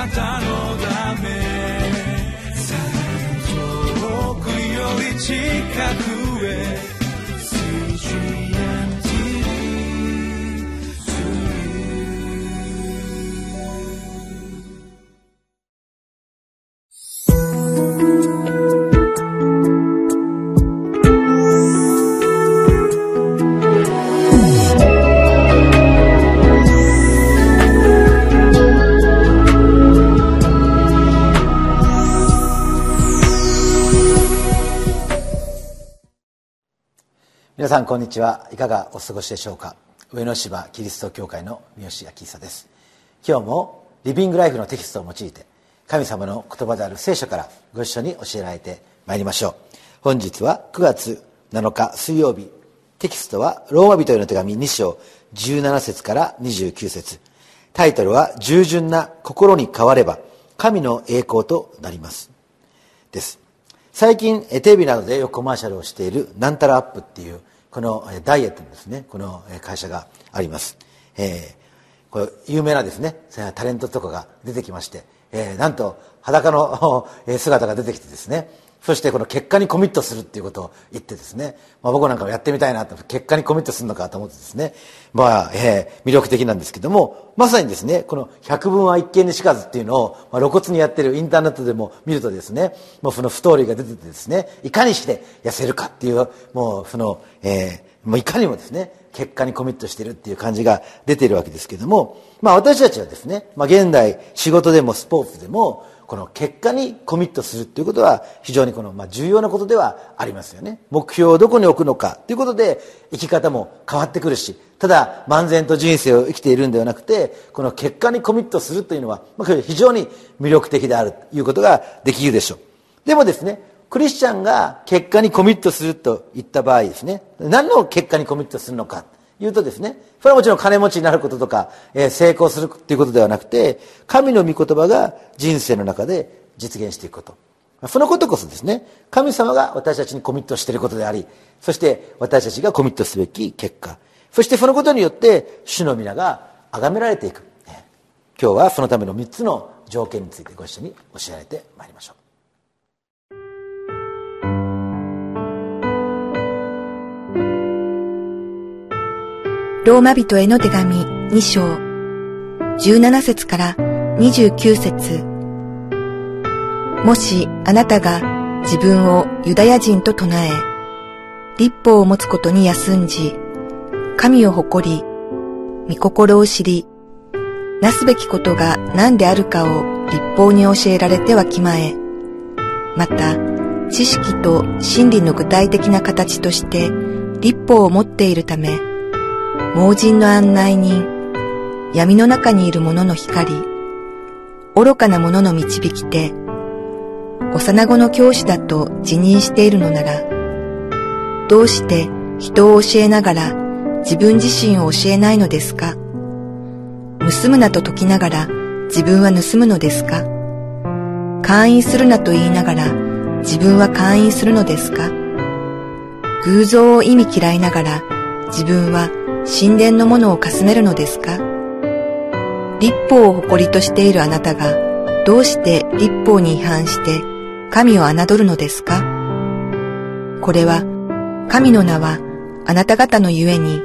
なたのため。遠くより近く。皆さんこんにちは。いかがお過ごしでしょうか？上野芝キリスト教会の三好明久です。今日もリビングライフのテキストを用いて神様の言葉である聖書からご一緒に教えられてまいりましょう。本日は9月7日水曜日。テキストはローマ人への手紙2章17節から29節。タイトルは従順な心に変われば神の栄光となります。です。最近テレビなどでよくコマーシャルをしているなんたらアップっていうこのダイエットのですね。この会社があります、えー、これ有名なですね。タレントとかが出てきまして、えー、なんと裸の 姿が出てきてですね。そしてこの結果にコミットするっていうことを言ってですね、まあ、僕なんかもやってみたいなと結果にコミットするのかと思ってですね。まあ、えー、魅力的なんですけどもまさにですねこの百聞は一見にしかずっていうのを、まあ、露骨にやってるインターネットでも見るとですねもうそのストーリーが出ててですねいかにして痩せるかっていうもうその、えー、もういかにもですね結果にコミットしてるっていう感じが出ているわけですけども、まあ、私たちはですね、まあ、現代仕事でもスポーツでもこの結果にコミットするということは非常にこの、ま、重要なことではありますよね。目標をどこに置くのかということで生き方も変わってくるしただ漫然と人生を生きているんではなくてこの結果にコミットするというのは、ま、非常に魅力的であるということができるでしょう。でもですねクリスチャンが結果にコミットするといった場合ですね何の結果にコミットするのか。言うとですね、それはもちろん金持ちになることとか、えー、成功するっていうことではなくて、神の御言葉が人生の中で実現していくこと。そのことこそですね、神様が私たちにコミットしていることであり、そして私たちがコミットすべき結果。そしてそのことによって、主の皆が崇められていく。今日はそのための3つの条件についてご一緒に教えてまいりましょう。ローマ人への手紙2章。17節から29節。もしあなたが自分をユダヤ人と唱え、立法を持つことに休んじ、神を誇り、御心を知り、なすべきことが何であるかを立法に教えられてはきまえ、また、知識と真理の具体的な形として立法を持っているため、盲人の案内人、闇の中にいる者の光、愚かな者の導き手、幼子の教師だと自認しているのなら、どうして人を教えながら自分自身を教えないのですか？盗むなと解きながら自分は盗むのですか？会員するなと言いながら自分は会員するのですか？偶像を意味嫌いながら自分は神殿のものをかすめるのですか？立法を誇りとしているあなたが、どうして立法に違反して神を侮るのですか？これは、神の名はあなた方のゆえに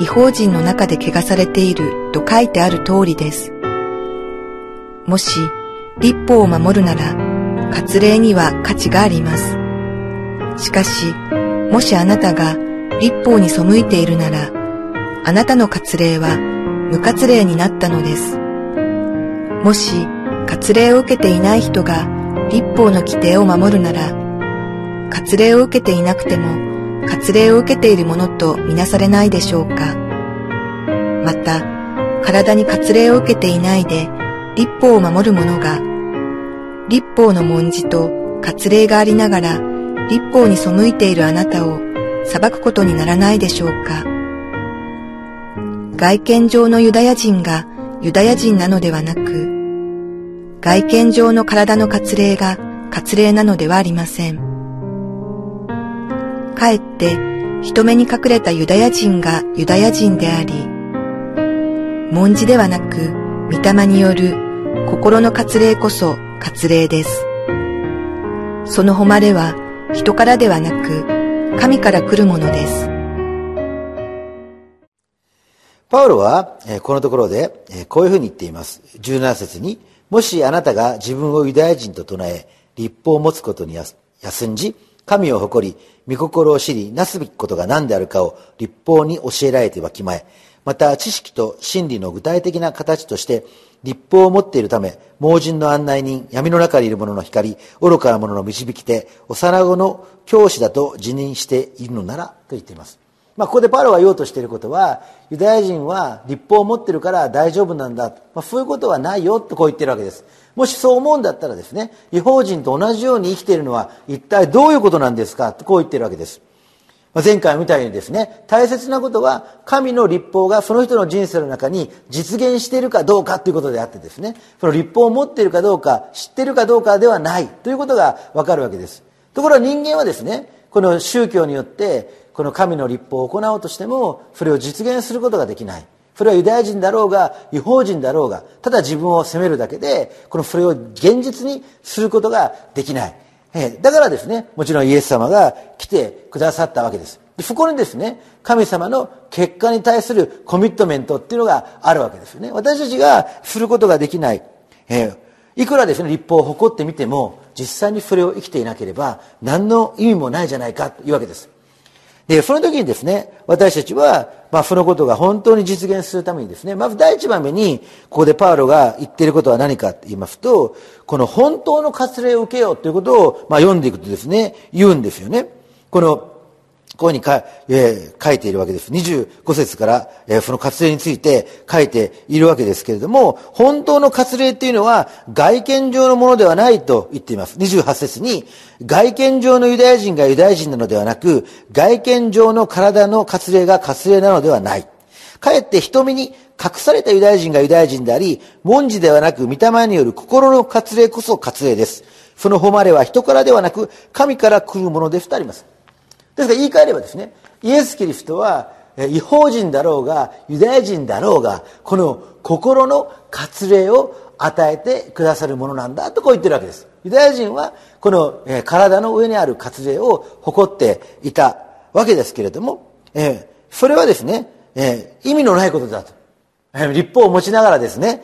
違法人の中で汚されていると書いてある通りです。もし、立法を守るなら、割礼には価値があります。しかし、もしあなたが立法に背いているなら、あなたの割礼は無割礼になったのです。もし、割礼を受けていない人が立法の規定を守るなら、割礼を受けていなくても、割礼を受けているものとみなされないでしょうか。また、体に割礼を受けていないで、立法を守る者が、立法の文字と割礼がありながら、立法に背いているあなたを裁くことにならないでしょうか。外見上のユダヤ人がユダヤ人なのではなく、外見上の体の割礼が割礼なのではありません。かえって人目に隠れたユダヤ人がユダヤ人であり、文字ではなく、御霊による心の割礼こそ割礼です。その誉れは人からではなく神から来るものです。パウロは、このところで、こういうふうに言っています。17節に、もしあなたが自分をユダヤ人と唱え、立法を持つことに休んじ、神を誇り、御心を知り、なすべきことが何であるかを立法に教えられてわきまえ、また知識と真理の具体的な形として、立法を持っているため、盲人の案内人、闇の中にいる者の光、愚かな者の導き手、幼子の教師だと自認しているのなら、と言っています。まあ、ここでパロが言おうとしていることは、ユダヤ人は立法を持ってるから大丈夫なんだ。まあ、そういうことはないよとこう言ってるわけです。もしそう思うんだったらですね、違法人と同じように生きているのは一体どういうことなんですかとこう言ってるわけです。前回みたいにですね、大切なことは神の立法がその人の人生の中に実現しているかどうかということであってですね、その立法を持っているかどうか、知っているかどうかではないということがわかるわけです。ところが人間はですね、この宗教によってこの神の立法を行おうとしてもそれを実現することができない。それはユダヤ人だろうが違法人だろうがただ自分を責めるだけでこのそれを現実にすることができない。えだからですねもちろんイエス様が来てくださったわけです。でそこにですね神様の結果に対するコミットメントっていうのがあるわけですよね。私たちがすることができない、えー、いくらですね立法を誇ってみても実際にそれを生きていなければ何の意味もないじゃないかというわけです。で、その時にですね、私たちは、まあ、そのことが本当に実現するためにですね、まず第一番目に、ここでパウロが言っていることは何かって言いますと、この本当の割礼を受けようということを、まあ、読んでいくとですね、言うんですよね。この、こういうふうにか、えー、書いているわけです。25節から、えー、その割礼について書いているわけですけれども、本当の割礼っていうのは外見上のものではないと言っています。28節に、外見上のユダヤ人がユダヤ人なのではなく、外見上の体の割礼が割礼なのではない。かえって瞳に隠されたユダヤ人がユダヤ人であり、文字ではなく、御霊による心の割礼こそ割礼です。その誉れは人からではなく、神から来るものですとあります。ですから言い換えればですね、イエス・キリストは違法人だろうが、ユダヤ人だろうが、この心の割礼を与えてくださるものなんだとこう言ってるわけです。ユダヤ人はこの体の上にある割礼を誇っていたわけですけれども、それはですね、意味のないことだと。立法を持ちながらですね、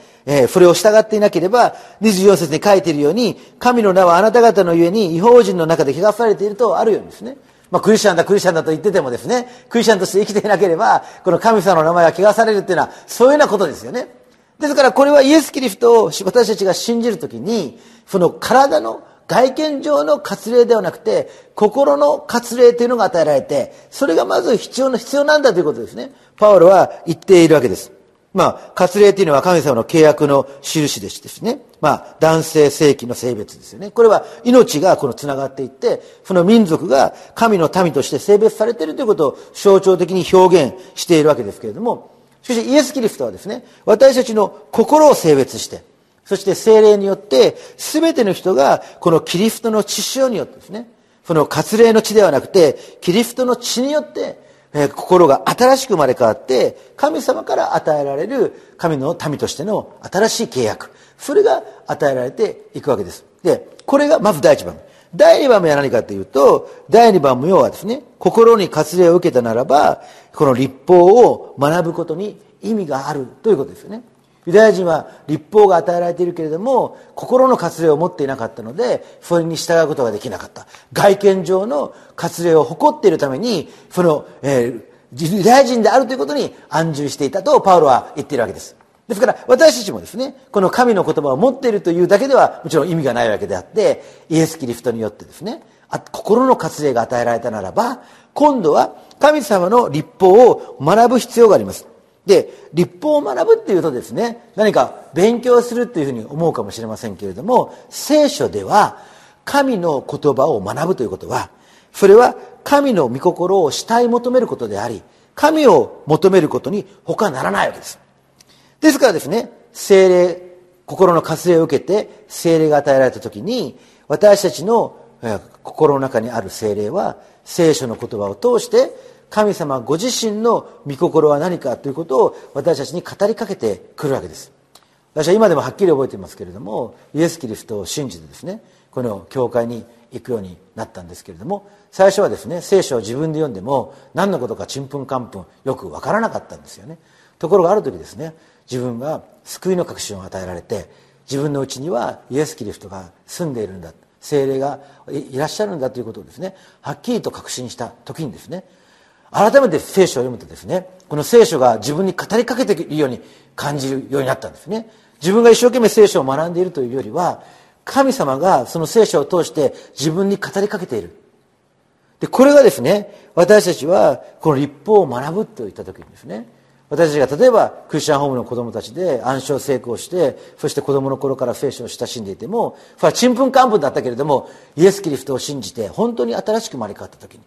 それを従っていなければ、24節に書いているように、神の名はあなた方のゆえに違法人の中で汚されているとあるようにですね。まあ、クリスチャンだ、クリスチャンだと言っててもですね、クリスチャンとして生きていなければ、この神様の名前が汚されるっていうのは、そういうようなことですよね。ですからこれはイエス・キリストを私たちが信じるときに、その体の外見上の割礼ではなくて、心の割礼というのが与えられて、それがまず必要な、必要なんだということですね。パウロは言っているわけです。まあ、割礼というのは神様の契約の印でしてですね。まあ、男性正規の性別ですよね。これは命がこの繋がっていって、その民族が神の民として性別されているということを象徴的に表現しているわけですけれども、しかしイエス・キリストはですね、私たちの心を性別して、そして精霊によって、すべての人がこのキリストの血潮によってですね、その割礼の血ではなくて、キリストの血によって、え心が新しく生まれ変わって、神様から与えられる神の民としての新しい契約。それが与えられていくわけです。で、これがまず第1番。第2番目は何かというと、第2番目はですね、心に割礼を受けたならば、この立法を学ぶことに意味があるということですよね。ユダヤ人は立法が与えられているけれども、心の割礼を持っていなかったので、それに従うことができなかった。外見上の割礼を誇っているために、その、えー、ユダヤ人であるということに安住していたとパウロは言っているわけです。ですから私たちもですね、この神の言葉を持っているというだけではもちろん意味がないわけであって、イエス・キリストによってですね、心の割礼が与えられたならば、今度は神様の立法を学ぶ必要があります。で、立法を学ぶっていうとですね、何か勉強するっていうふうに思うかもしれませんけれども、聖書では神の言葉を学ぶということは、それは神の御心を主体求めることであり、神を求めることに他ならないわけです。ですからですね、精霊、心の活礼を受けて精霊が与えられた時に、私たちの心の中にある精霊は、聖書の言葉を通して神様ご自身の御心は何かということを私たちに語りかけてくるわけです。私は今でもはっきり覚えていますけれどもイエス・キリストを信じてですねこの教会に行くようになったんですけれども最初はですね聖書を自分で読んでも何のことかちんぷんかんぷんよく分からなかったんですよね。ところがある時ですね自分が救いの確信を与えられて自分のうちにはイエス・キリストが住んでいるんだ精霊がいらっしゃるんだということをですねはっきりと確信した時にですね改めて聖書を読むとですねこの聖書が自分に語りかけているように感じるようになったんですね。自分が一生懸命聖書を学んでいるというよりは神様がその聖書を通して自分に語りかけている。でこれがですね私たちはこの立法を学ぶといった時にですね私たちが例えばクリスチャンホームの子供たちで暗唱成功してそして子供の頃から聖書を親しんでいてもそれはちんぷんかんぷんだったけれどもイエス・キリストを信じて本当に新しく生まれ変わった時に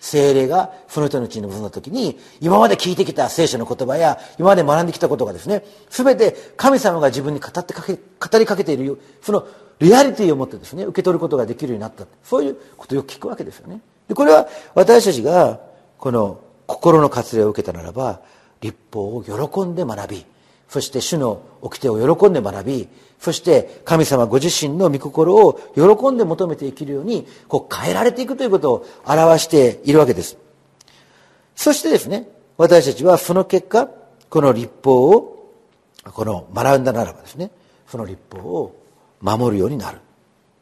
精霊がその人のうちに臨んだ時に今まで聞いてきた聖書の言葉や今まで学んできたことがですね全て神様が自分に語ってかけ語りかけているそのリアリティを持ってですね受け取ることができるようになった。そういうことをよく聞くわけですよね。でこれは私たちがこの心の割礼を受けたならば立法を喜んで学びそして主の掟を喜んで学びそして神様ご自身の御心を喜んで求めて生きるようにこう変えられていくということを表しているわけです。そしてですね私たちはその結果この立法をこの学んだならばですねその立法を守るようになる。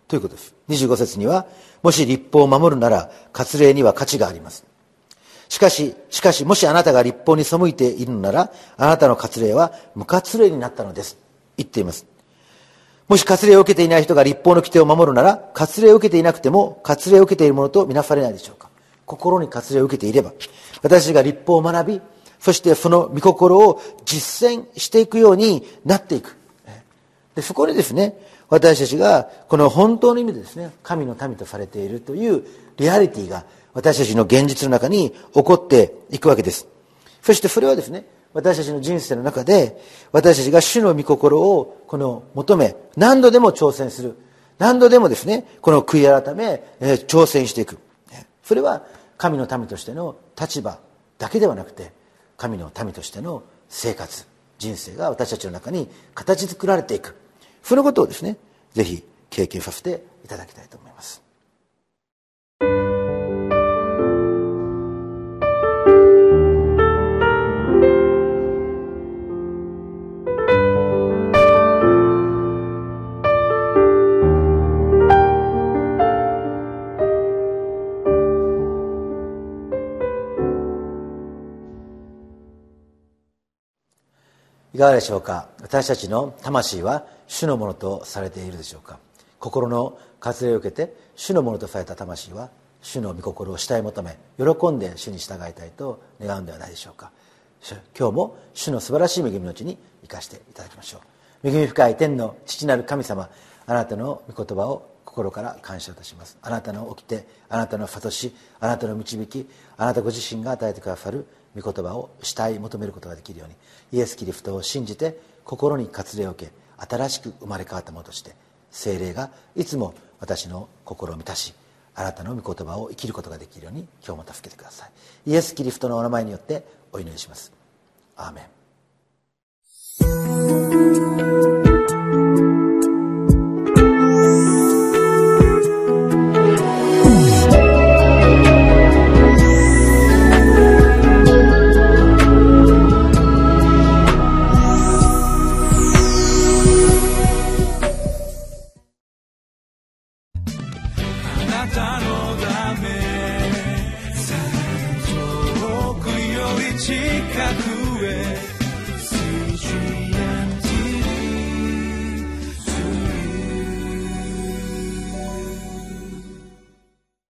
ということです。25節にはもし立法を守るなら割礼には価値があります。しかし、しかし、もしあなたが立法に背いているのなら、あなたの割礼は無割礼になったのです。言っています。もし割礼を受けていない人が立法の規定を守るなら、割礼を受けていなくても、割礼を受けているものとみなされないでしょうか。心に割礼を受けていれば、私が立法を学び、そしてその御心を実践していくようになっていく。でそこにですね、私たちがこの本当の意味でですね、神の民とされているというリアリティが私たちの現実の中に起こっていくわけです。そしてそれはですね、私たちの人生の中で、私たちが主の御心をこの求め、何度でも挑戦する。何度でもですね、この悔い改め、えー、挑戦していく。それは神の民としての立場だけではなくて、神の民としての生活、人生が私たちの中に形作られていく。そのことをですね、ぜひ経験させていただきたいと思います。いかがでしょうか？私たちの魂は主のものとされているでしょうか？心の割礼を受けて主のものとされた魂は主の御心を慕い求め喜んで主に従いたいと願うんではないでしょうか？今日も主の素晴らしい恵みのうちに生かしていただきましょう。恵み深い天の父なる神様あなたの御言葉を心から感謝いたします。あなたの掟あなたの諭しあなたの導きあなたご自身が与えてくださる御言葉を慕い求めることができるようにイエス・キリストを信じて心に割礼を受け新しく生まれ変わったものとして精霊がいつも私の心を満たしあなたの御言葉を生きることができるように今日も助けてください。イエス・キリストのお名前によってお祈りします。アーメン。